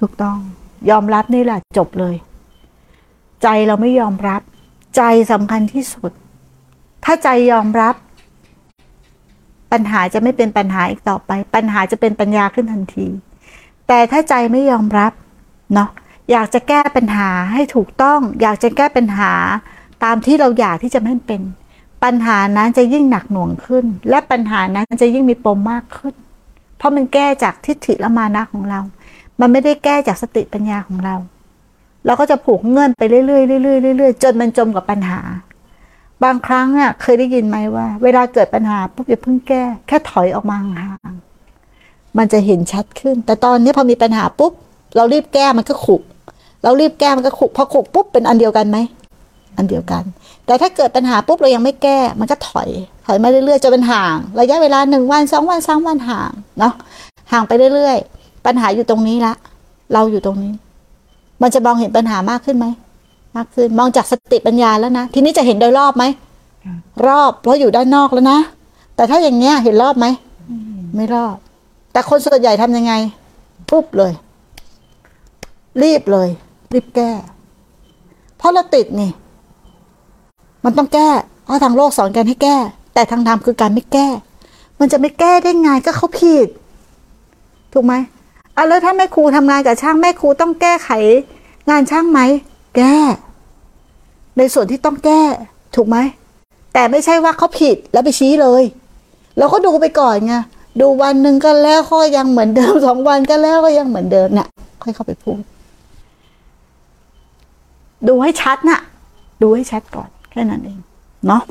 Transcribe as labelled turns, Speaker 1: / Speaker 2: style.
Speaker 1: ถูกต้อง ยอมรับนี่แหละจบเลย ใจเราไม่ยอมรับ ใจสำคัญที่สุด ถ้าใจยอมรับ ปัญหาจะไม่เป็นปัญหาอีกต่อไป ปัญหาจะเป็นปัญญาขึ้นทันที แต่ถ้าใจไม่ยอมรับเนาะอยากจะแก้ปัญหาให้ถูกต้อง อยากจะแก้ปัญหาตามที่เราอยากที่จะไม่เป็น ปัญหานั้นจะยิ่งหนักหน่วงขึ้น และปัญหานั้นจะยิ่งมีปมมากขึ้น เพราะมันแก้จากทิฏฐิและมานะของเรา มันไม่ได้แก้จากสติปัญญาของเรา เราก็จะผูกเงื่อนไปเรื่อยๆเรื่อยๆเรื่อยๆจนมันจมกับปัญหา บางครั้งอะเคยได้ยินไหมว่า เวลาเกิดปัญหาปุ๊บอย่าเพิ่งแก้ แค่ถอยออกมาห่างๆมันจะเห็นชัดขึ้น แต่ตอนนี้พอมีปัญหาปุ๊บเรารีบแก้มันก็ขุก เรารีบแก้มันก็ขุกพอขุกปุ๊บเป็นอันเดียวกันไหมอันเดียวกัน แต่ถ้าเกิดปัญหาปุ๊บเรายังไม่แก้ มันก็ถอย ถอยมาเรื่อยๆจนเป็นห่าง ระยะเวลาหนึ่งวันสองวันสามวันห่างเนาะห่างไปเรื่อยๆ ปัญหาอยู่ตรงนี้ละ เราอยู่ตรงนี้ มันจะมองเห็นปัญหามากขึ้นไหมมากขึ้นมองจากสติปัญญาแล้วนะ ทีนี้จะเห็นโดยรอบไหมรอบเพราะอยู่ด้านนอกแล้วนะ แต่ถ้าอย่างเงี้ยเห็นรอบไหมไม่รอบ แต่คนส่วนใหญ่ทำยังไงปุ๊บเลย รีบเลย รีบแก้ เพราะเราติดนี่ มันต้องแก้เพราะทางโลกสอนกันให้แก้ แต่ทางธรรมคือการไม่แก้ มันจะไม่แก้ได้ไงก็เขาผิด ถูกไหม เอะแล้วถ้าแม่ครูทำงานกับช่างแม่ครูต้องแก้ไข งานช่างไหม แก้ ในส่วนที่ต้องแก้ ถูกไหม แต่ไม่ใช่ว่าเขาผิดแล้วไปชี้เลย เราก็ดูไปก่อนไงดูวันหนึ่งก็แล้วก็ยังเหมือนเดิมสองวันก็แล้วก็ยังเหมือนเดิมเนี่ยค่อยเข้าไปพูด ดูให้ชัดน่ะ ดูให้ชัดก่อน แค่นั้นเอง เนาะ